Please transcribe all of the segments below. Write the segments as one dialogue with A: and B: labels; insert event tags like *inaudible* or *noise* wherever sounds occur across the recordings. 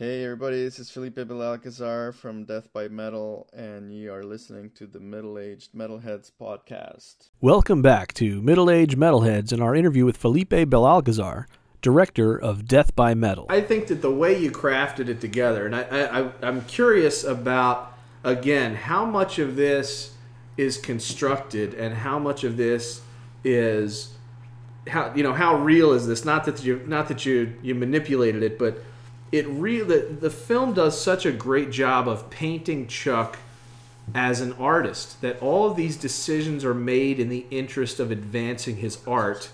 A: Hey everybody, this is Felipe Belalcazar from Death by Metal, and you are listening to the Middle Aged Metalheads podcast.
B: Welcome back to Middle Aged Metalheads and our interview with Felipe Belalcazar, director of Death by Metal.
C: I think that the way you crafted it together, and I, I, I'm curious about again how much of this is constructed and how much of this is how you know how real is this? Not that you not that you you manipulated it, but it really the, the film does such a great job of painting Chuck as an artist that all of these decisions are made in the interest of advancing his art.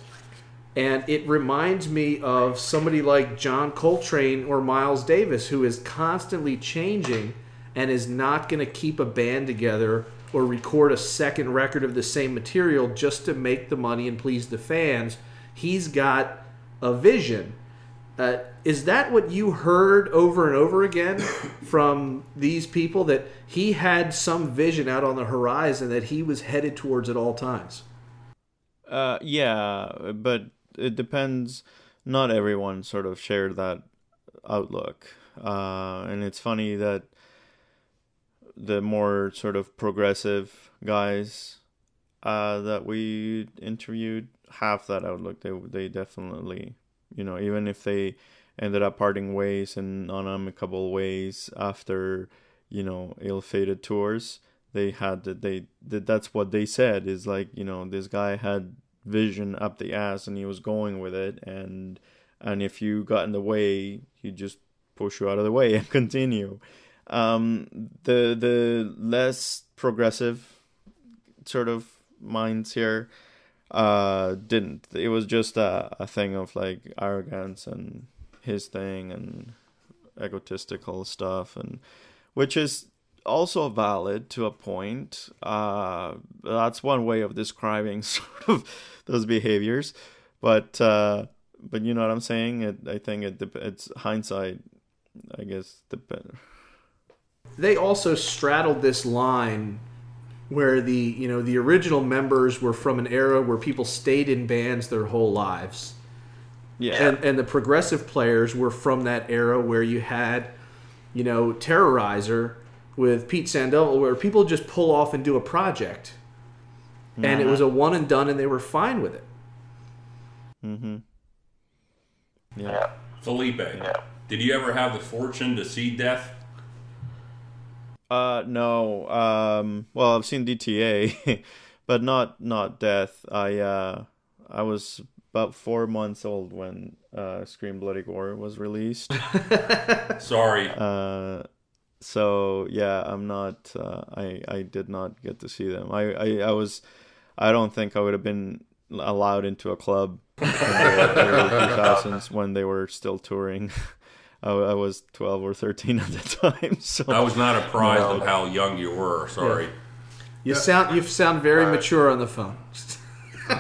C: And it reminds me of somebody like John Coltrane or Miles Davis, who is constantly changing and is not going to keep a band together or record a second record of the same material just to make the money and please the fans. He's got a vision. Uh, is that what you heard over and over again *coughs* from these people that he had some vision out on the horizon that he was headed towards at all times?
A: Uh, yeah, but it depends. Not everyone sort of shared that outlook, uh, and it's funny that the more sort of progressive guys uh, that we interviewed have that outlook. They they definitely, you know, even if they ended up parting ways in unamicable ways after, you know, ill-fated tours, they had that they that that's what they said is like, you know, this guy had vision up the ass and he was going with it and and if you got in the way, he just push you out of the way *laughs* and continue. Um, the the less progressive sort of minds here uh didn't. It was just a, a thing of like arrogance and his thing and egotistical stuff and which is also valid to a point. Uh that's one way of describing *laughs* sort of those behaviors. But uh but you know what i'm saying? It, i think it it's hindsight i guess depend
C: they also straddled this line where the you know the original members were from an era where people stayed in bands their whole lives.
A: Yeah.
C: And and the progressive players were from that era where you had, you know, Terrorizer with Pete Sandoval where people just pull off and do a project. And it was a one and done and they were fine with it.
A: Mm-hmm. Yeah.
D: Yeah.
E: Felipe,
D: Yeah.
E: did you ever have the fortune to see death?
A: Uh, no. Um, well, I've seen DTA, *laughs* but not not Death. I uh, I was about four months old when uh, Scream Bloody Gore was released. *laughs*
E: Sorry.
A: uh, so yeah, I'm not. Uh, I I did not get to see them. I, I I was. I don't think I would have been allowed into a club in the early *laughs* 2000s when they were still touring. I, I was 12 or 13 at the time. *laughs* So
E: I was not apprised
D: No.
E: of how young you were. Sorry.
C: You sound you sound very mature on the phone. *laughs*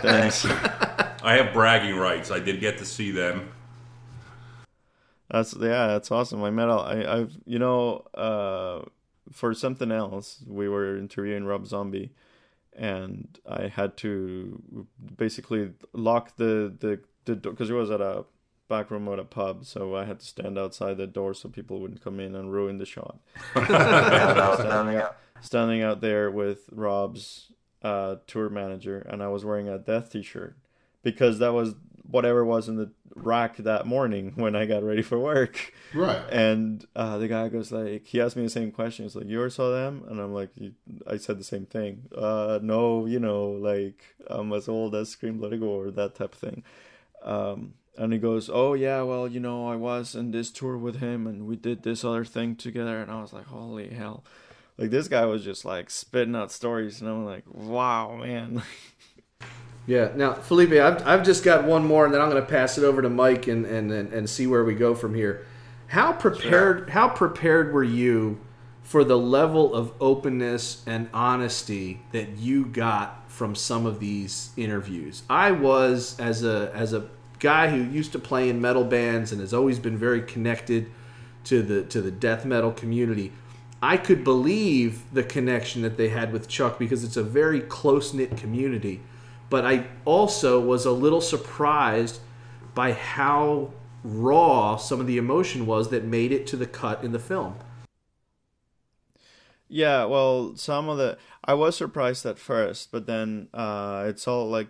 A: thanks.
E: I have bragging rights. I did get to see them.
A: That's yeah, that's awesome. I met I I've you know uh for something else we were interviewing Rob Zombie, and I had to basically lock the the the because it was at a back room at a pub, so I had to stand outside the door so people wouldn't come in and ruin the shot. *laughs* *laughs* standing, out, standing out there with Rob's uh, tour manager, and I was wearing a Death T-shirt because that was whatever was in the rack that morning *laughs* when I got ready for work.
F: Right.
A: And uh, the guy goes like, he asked me the same question. He's like, "You ever saw them?" And I'm like, "I said the same thing. Uh, no, you know, like I'm as old as Scream Bloody Gore, that type of thing." Um, and he goes, "Oh yeah, well, you know, I was in this tour with him, and we did this other thing together." And I was like, "Holy hell!" Like this guy was just like spitting out stories, and I'm like, "Wow, man!" *laughs*
C: Yeah. Now, Felipe, I've, I've just got one more, and then I'm going to pass it over to Mike and, and, and, and see where we go from here. How prepared How prepared were you for the level of openness and honesty that you got from some of these interviews? I was as a as a guy who used to play in metal bands and has always been very connected to the to the death metal community. I could believe the connection that they had with Chuck because it's a very close knit community. But I also was a little surprised by how raw some of the emotion was that made it to the cut in the film.
A: Yeah, well, some of the I was surprised at first, but then uh, it's all like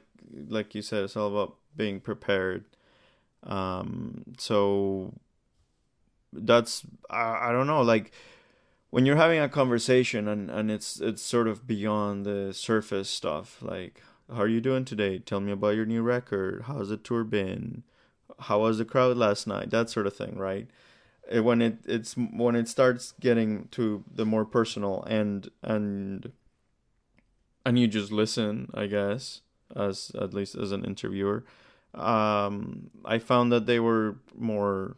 A: like you said, it's all about being prepared. Um, so that's I, I don't know, like when you're having a conversation and and it's it's sort of beyond the surface stuff, like how are you doing today? Tell me about your new record. How's the tour been? How was the crowd last night? That sort of thing, right? It, when it it's when it starts getting to the more personal and and and you just listen, I guess, as at least as an interviewer. Um, I found that they were more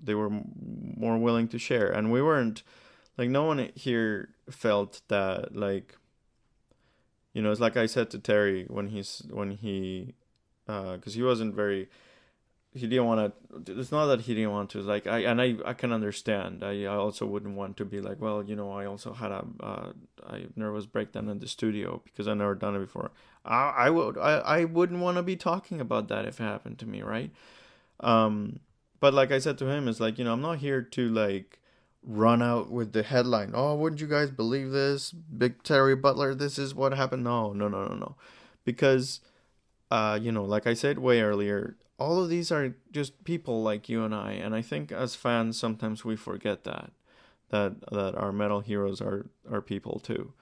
A: they were more willing to share, and we weren't like no one here felt that like you know it's like I said to Terry when he's when he uh, because he wasn't very he didn't want to it's not that he didn't want to like i and i i can understand. I, I also wouldn't want to be like well you know i also had a uh, a nervous breakdown in the studio because i never done it before. I i would i, I wouldn't want to be talking about that if it happened to me right? Um but like i said to him it's like you know i'm not here to like run out with the headline oh wouldn't you guys believe this? Big terry butler this is what happened. No no no no no. Because uh, you know, like I said way earlier, all of these are just people like you and I, and I think as fans sometimes we forget that that that our metal heroes are are people too.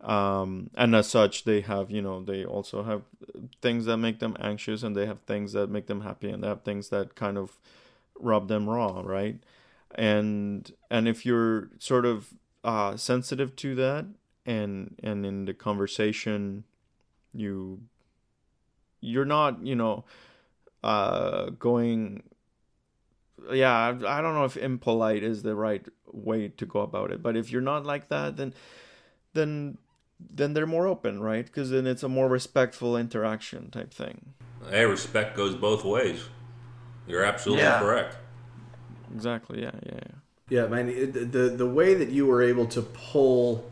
A: Um, and as such, they have you know they also have things that make them anxious, and they have things that make them happy, and they have things that kind of rub them raw, right? And and if you're sort of uh, sensitive to that, and and in the conversation, you you're not you know uh, going yeah i don't know if impolite is the right way to go about it but if you're not like that then then then they're more open right? Because then it's a more respectful interaction type thing.
E: Hey respect goes both ways. You're absolutely yeah. correct.
A: Exactly yeah yeah yeah.
C: Yeah man the the way that you were able to pull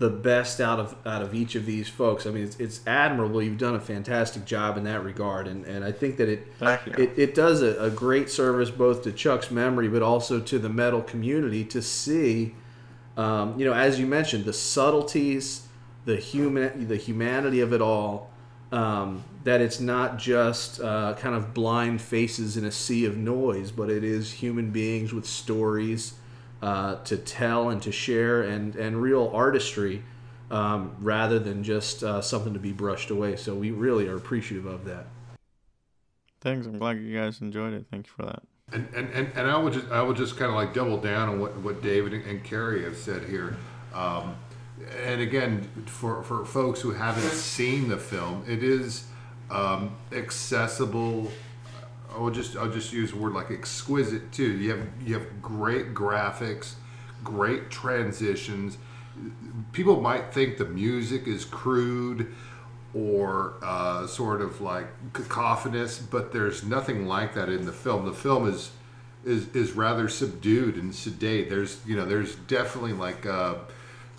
C: the best out of out of each of these folks. I mean, it's, it's admirable. You've done a fantastic job in that regard, and, and I think that it it, it does a, a, great service both to Chuck's memory, but also to the metal community to see, um, you know, as you mentioned, the subtleties, the human the humanity of it all. Um, that it's not just uh, kind of blind faces in a sea of noise, but it is human beings with stories uh, to tell and to share and, and real artistry um, rather than just uh, something to be brushed away. So we really are appreciative of that.
A: Thanks. I'm glad you guys enjoyed it. Thank you for that.
D: And, and, and, and I would just I would just kind of like double down on what, what David and Carrie have said here. Um, and again, for, for folks who haven't seen the film, it is um, accessible I'll just I'll just use a word like exquisite too. You have you have great graphics, great transitions. People might think the music is crude or uh, sort of like cacophonous, but there's nothing like that in the film. The film is is is rather subdued and sedate. There's you know there's definitely like. Uh,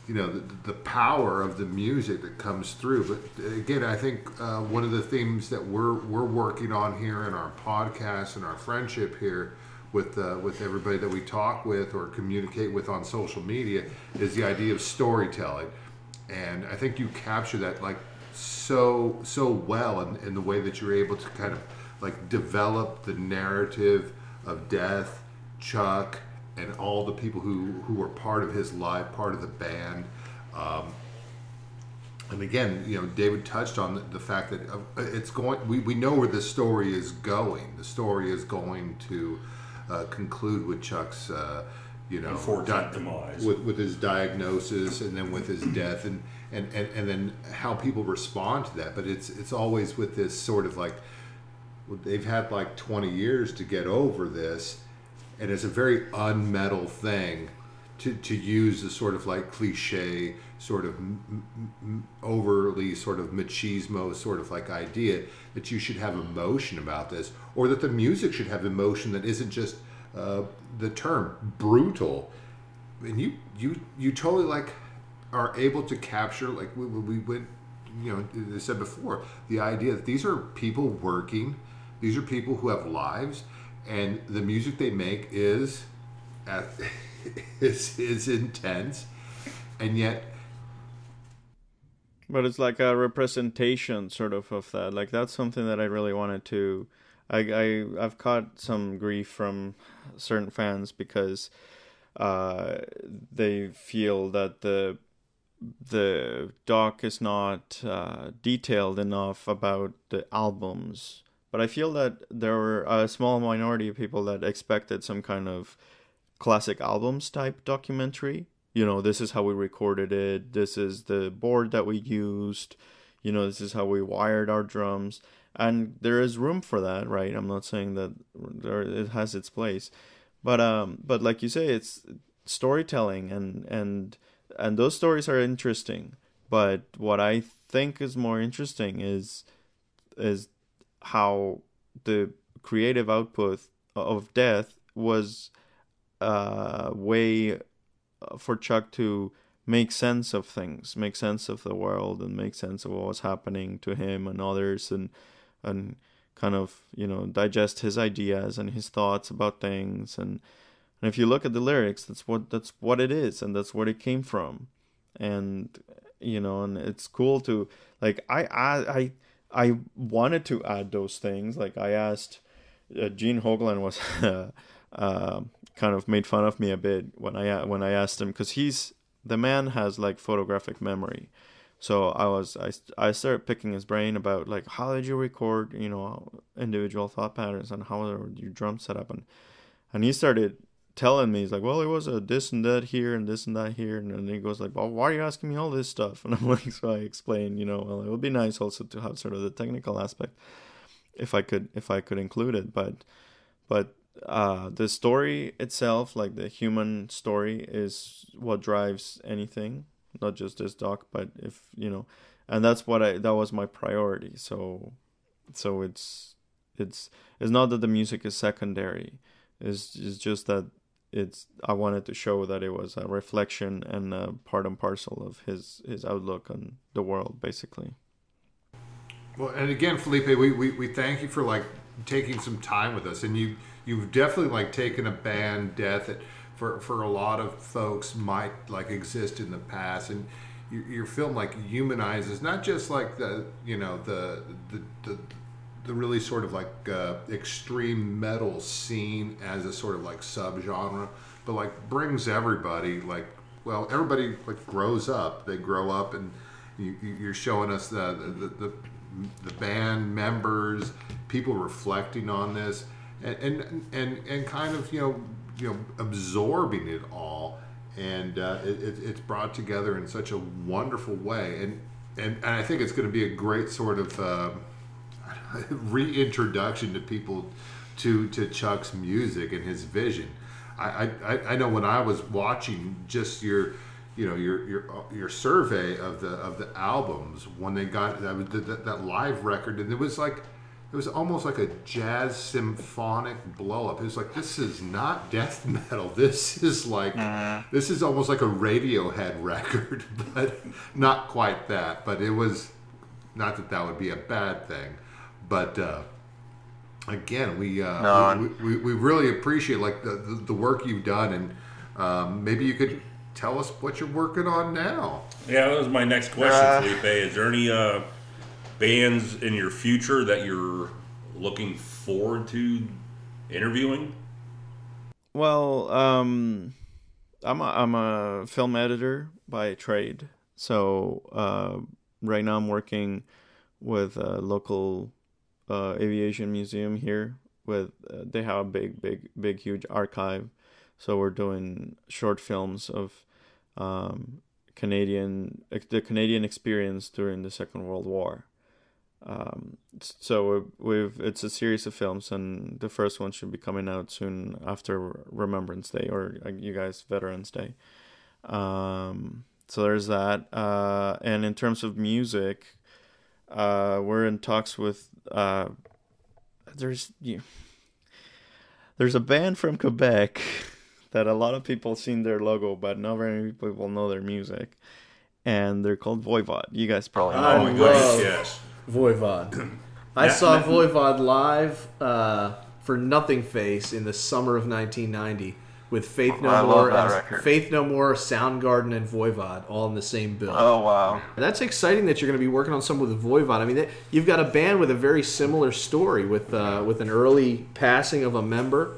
D: you know the, the, power of the music that comes through. But again, I think uh, one of the themes that we're we're working on here in our podcast and our friendship here with uh, with everybody that we talk with or communicate with on social media is the idea of storytelling. And I think you capture that like so so well in, in the way that you're able to kind of like develop the narrative of death, Chuck, and all the people who, who were part of his life, part of the band. Um, and again, you know, David touched on the, the fact that uh, it's going. We, we know where the story is going. The story is going to uh, conclude with Chuck's, uh, you know,
E: di- demise,
D: with with his diagnosis, and then with his death, and, and and and then how people respond to that. But it's it's always with this sort of like they've had like twenty years to get over this, and it's a very unmetal thing to, to use a sort of like cliche sort of m- m- overly sort of machismo sort of like idea that you should have emotion about this or that the music should have emotion that isn't just uh, the term brutal. And you you you totally like are able to capture like we, we went you know I said before the idea that these are people working these are people who have lives and the music they make is *laughs* is is intense, and yet
A: But it's like a representation, sort of, of that. Like that's something that I really wanted to. I I I've caught some grief from certain fans because uh, they feel that the the doc is not uh, detailed enough about the albums. But I feel that there were a small minority of people that expected some kind of classic albums type documentary. You know, this is how we recorded it. This is the board that we used. You know, this is how we wired our drums. And there is room for that, right? I'm not saying that there, it has its place, but um, but like you say, it's storytelling, and and and those stories are interesting. But what I think is more interesting is is how the creative output of Death was a way uh, for Chuck to make sense of things, make sense of the world, and make sense of what was happening to him and others, and and kind of you know digest his ideas and his thoughts about things. And and if you look at the lyrics, that's what that's what it is, and that's where it came from. And you know, and it's cool to like I I I, I wanted to add those things. Like I asked, uh, Gene Hoglan was. *laughs* uh, kind of made fun of me a bit when I when I asked him because he's the man has like photographic memory. So I was I, I started picking his brain about like how did you record you know individual thought patterns and how are your drum set up and and he started telling me he's like well it was a this and that here and this and that here and then he goes like well why are you asking me all this stuff *laughs* and I'm like so I explained you know well it would be nice also to have sort of the technical aspect if I could if I could include it but but uh, the story itself, like the human story, is what drives anything, not just this doc, but if you know, and that's what I that was my priority. So, so it's it's it's not that the music is secondary. It's it's just that it's I wanted to show that it was a reflection and a part and parcel of his his outlook on the world, basically.
D: Well, and again, Felipe, we, we, we thank you for like taking some time with us, and you you've definitely like taken a band death that for for a lot of folks might like exist in the past, and your, your film like humanizes not just like the you know the the, the the really sort of like uh, extreme metal scene as a sort of like subgenre, but like brings everybody like well everybody like grows up. They grow up and you, you're showing us the the, the the band members, people reflecting on this, and and and, and kind of you know you know absorbing it all, and uh, it, it's brought together in such a wonderful way, and and, and I think it's going to be a great sort of uh, *laughs* reintroduction to people to to Chuck's music and his vision. I, I, I know when I was watching just your you know your your your survey of the of the albums when they got that that, that live record and it was like it was almost like a jazz symphonic blow up. It was like this is not death *laughs* metal. This is like uh, this is almost like a Radiohead *laughs* record, but not quite that. But it was not that that would be a bad thing, but. Uh, again, we, uh, no, we, we, we really appreciate like the, the, the work you've done, and um, maybe you could tell us what you're working on now.
E: Yeah, that was my next question, uh, Felipe. Is there any uh, bands in your future that you're looking forward to interviewing?
A: Well, um, I'm a, I'm a film editor by trade, so uh, right now I'm working with a local uh, aviation museum here. With uh, they have a big, big, big, huge archive so we're doing short films of um, Canadian the Canadian experience during the Second World War. Um, so we've it's a series of films, and the first one should be coming out soon after Remembrance Day or uh, you guys Veterans Day. Um, so there's that. Uh, and in terms of music, uh, we're in talks with. Uh, there's you, there's a band from Quebec *laughs* that a lot of people seen their logo, but not very many people know their music. And they're called Voivod. You guys probably know.
C: I love yes. Voivod. *clears throat* I saw Voivod live uh, for Nothingface in the summer of 1990 with Faith No
F: I
C: More,
F: that.
C: Faith No More, Soundgarden, and Voivod all in the same bill.
F: Oh wow.
C: That's exciting that you're going to be working on something with Voivod. I mean, they, you've got a band with a very similar story with uh, with an early passing of a member.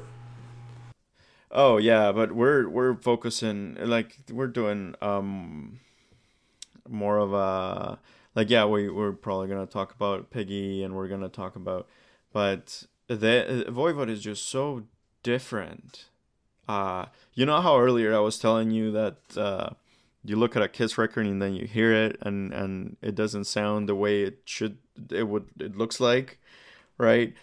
A: Oh yeah, but we're we're focusing like we're doing um more of a like yeah we we're probably gonna talk about Piggy and we're gonna talk about but the Voivod is just so different. Uh you know how earlier I was telling you that uh you look at a Kiss record and then you hear it and and it doesn't sound the way it should it would it looks like, right?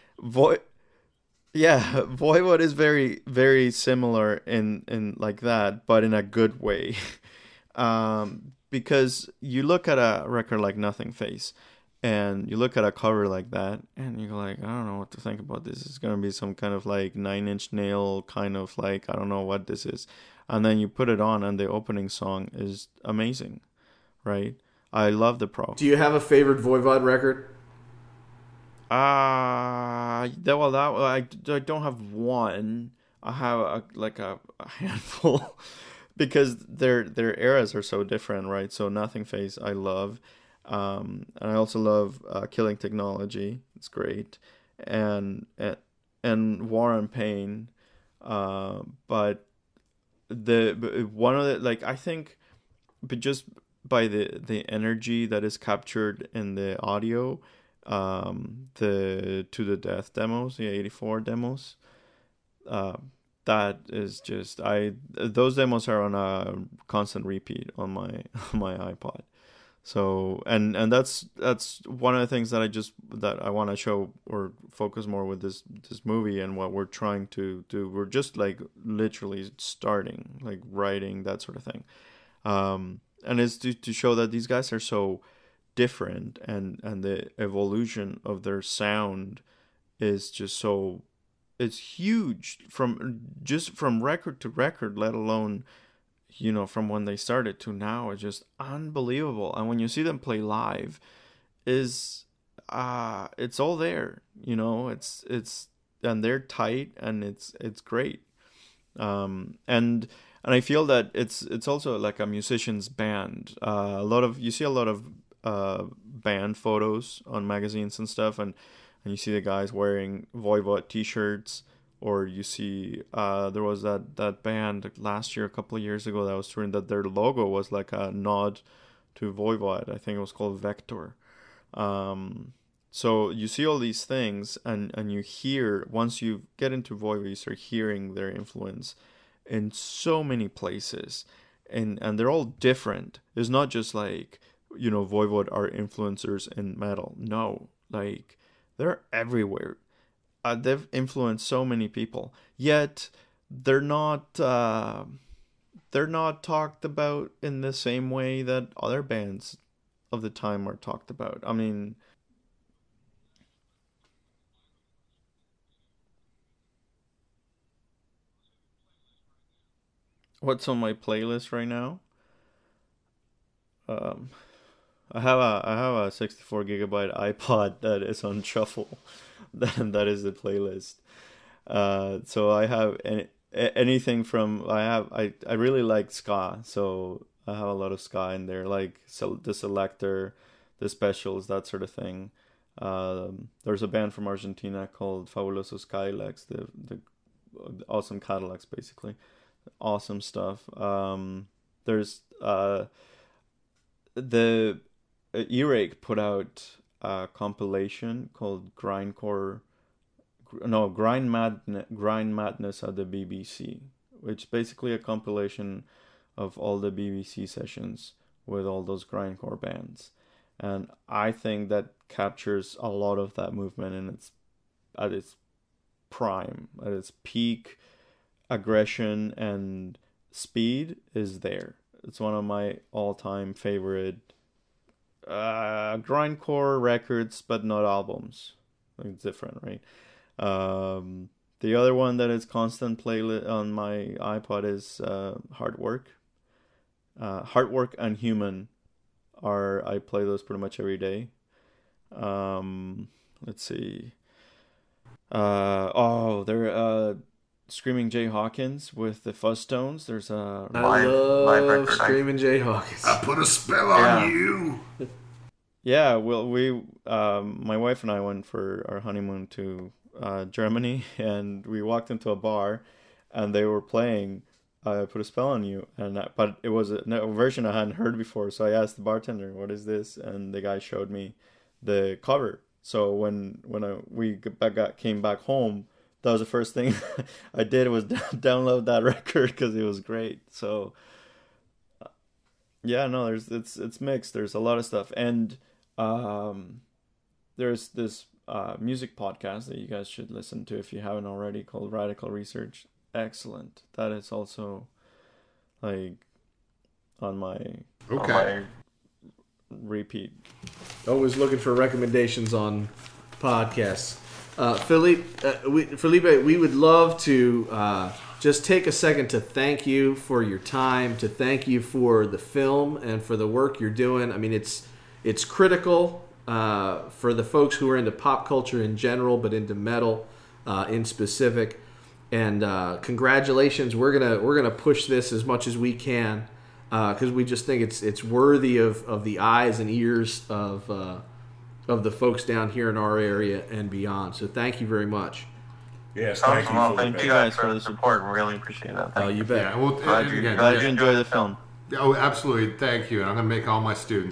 A: Yeah, *laughs* Voivod is very very similar in in like that, but in a good way. *laughs* um, because you look at a record like Nothingface, and you look at a cover like that, and you're like, I don't know what to think about this. It's gonna be some kind of like Nine Inch Nail kind of like I don't know what this is, and then you put it on, and the opening song is amazing, right? I love the pro.
C: Do you have a favorite Voivod record?
A: Uh, that, well, that I, I don't have one. I have a, like a, a *laughs* handful because their their eras are so different, right? So Nothingface, I love, um, and I also love uh, Killing Technology. It's great, and and, and War and Pain, uh, but the one of the like I think, but just by the the energy that is captured in the audio um the to the death demos the 84 demos uh that is just i those demos are on a constant repeat on my *laughs* on my ipod so and and that's that's one of the things that i just that i want to show or focus more with this this movie and what we're trying to do. We're just like literally starting like writing that sort of thing. Um and it's to, to show that these guys are so different and and the evolution of their sound is just so it's huge from just from record to record let alone you know from when they started to now it's just unbelievable. And when you see them play live is uh it's all there you know? It's it's and they're tight and it's it's great. Um and and i feel that it's it's also like a musician's band. Uh, a lot of you see a lot of uh, band photos on magazines and stuff, and, and you see the guys wearing Voivod T-shirts, or you see uh, there was that that band last year, a couple of years ago, that was touring that their logo was like a nod to Voivod. I think it was called Vektor. Um, so you see all these things, and and you hear once you get into Voivod, you start hearing their influence in so many places, and and they're all different. It's not just like you know, Voivod are influencers in metal. No, like they're everywhere. Uh, they've influenced so many people. Yet they're not. Uh, they're not talked about in the same way that other bands of the time are talked about. I mean. What's on my playlist right now? Um, I have a I have a 64 gigabyte iPod that is on shuffle. *laughs* that that is the playlist. Uh, so I have any, anything from I have I I really like ska, so I have a lot of ska in there, like so the Selecter, the specials, that sort of thing. Um, there's a band from Argentina called Fabulosos Cadillacs, the the awesome Cadillacs, basically, awesome stuff. Um, there's uh the uh, Earache put out a compilation called Grindcore, no Grind Madness, Grind Madness at the BBC, which is basically a compilation of all the BBC sessions with all those grindcore bands, and I think that captures a lot of that movement in its at its prime, at its peak aggression and speed is there. It's one of my all-time favorite uh, grindcore records, but not albums. It's different, right? Um, the other one that is constant playlist on my iPod is uh, Hard Work. Uh, Hard Work and Human are I play those pretty much every day. Um, let's see. Uh oh, they're uh, Screaming Jay Hawkins with the Fuzztones. There's a
C: I
F: Live-
C: love
F: live.
C: Screaming Jay Hawkins.
D: I put a spell on
A: Yeah.
D: you.
A: Yeah, well, we, um, my wife and I went for our honeymoon to uh, Germany, *laughs* and we walked into a bar, and they were playing "I Put a Spell on You," and I, but it was a, a version I hadn't heard before. So I asked the bartender, "What is this?" And the guy showed me the cover. So when when I, we got, back- got came back home, that was the first thing *laughs* I did was *laughs* download that *laughs* record because it was great. So yeah, no, there's it's it's mixed. There's a lot of stuff, and um, there's this uh, music podcast that you guys should listen to if you haven't already called Radical Research. Excellent. That is also like on my
D: Okay.
F: Oh,
A: repeat.
C: Always looking for recommendations on podcasts. Uh, Philippe, uh, we, Felipe, we would love to uh, just take a second to thank you for your time, to thank you for the film and for the work you're doing. I mean, it's it's critical uh, for the folks who are into pop culture in general, but into metal uh, in specific. And uh, congratulations, we're gonna we're gonna push this as much as we can because we just think it's it's worthy of, of the eyes and ears of uh, of the folks down here in our area and beyond. So thank you very much.
E: Yes, thank
F: Awesome.
E: you.
F: Well, thank you guys for the support. We really appreciate that.
C: Oh,
F: Thank uh,
C: you bet.
D: Yeah. Well,
F: Glad you-
D: again,
F: glad
A: Glad you enjoy the film.
D: Oh, absolutely. Thank you. And I'm going to make all my students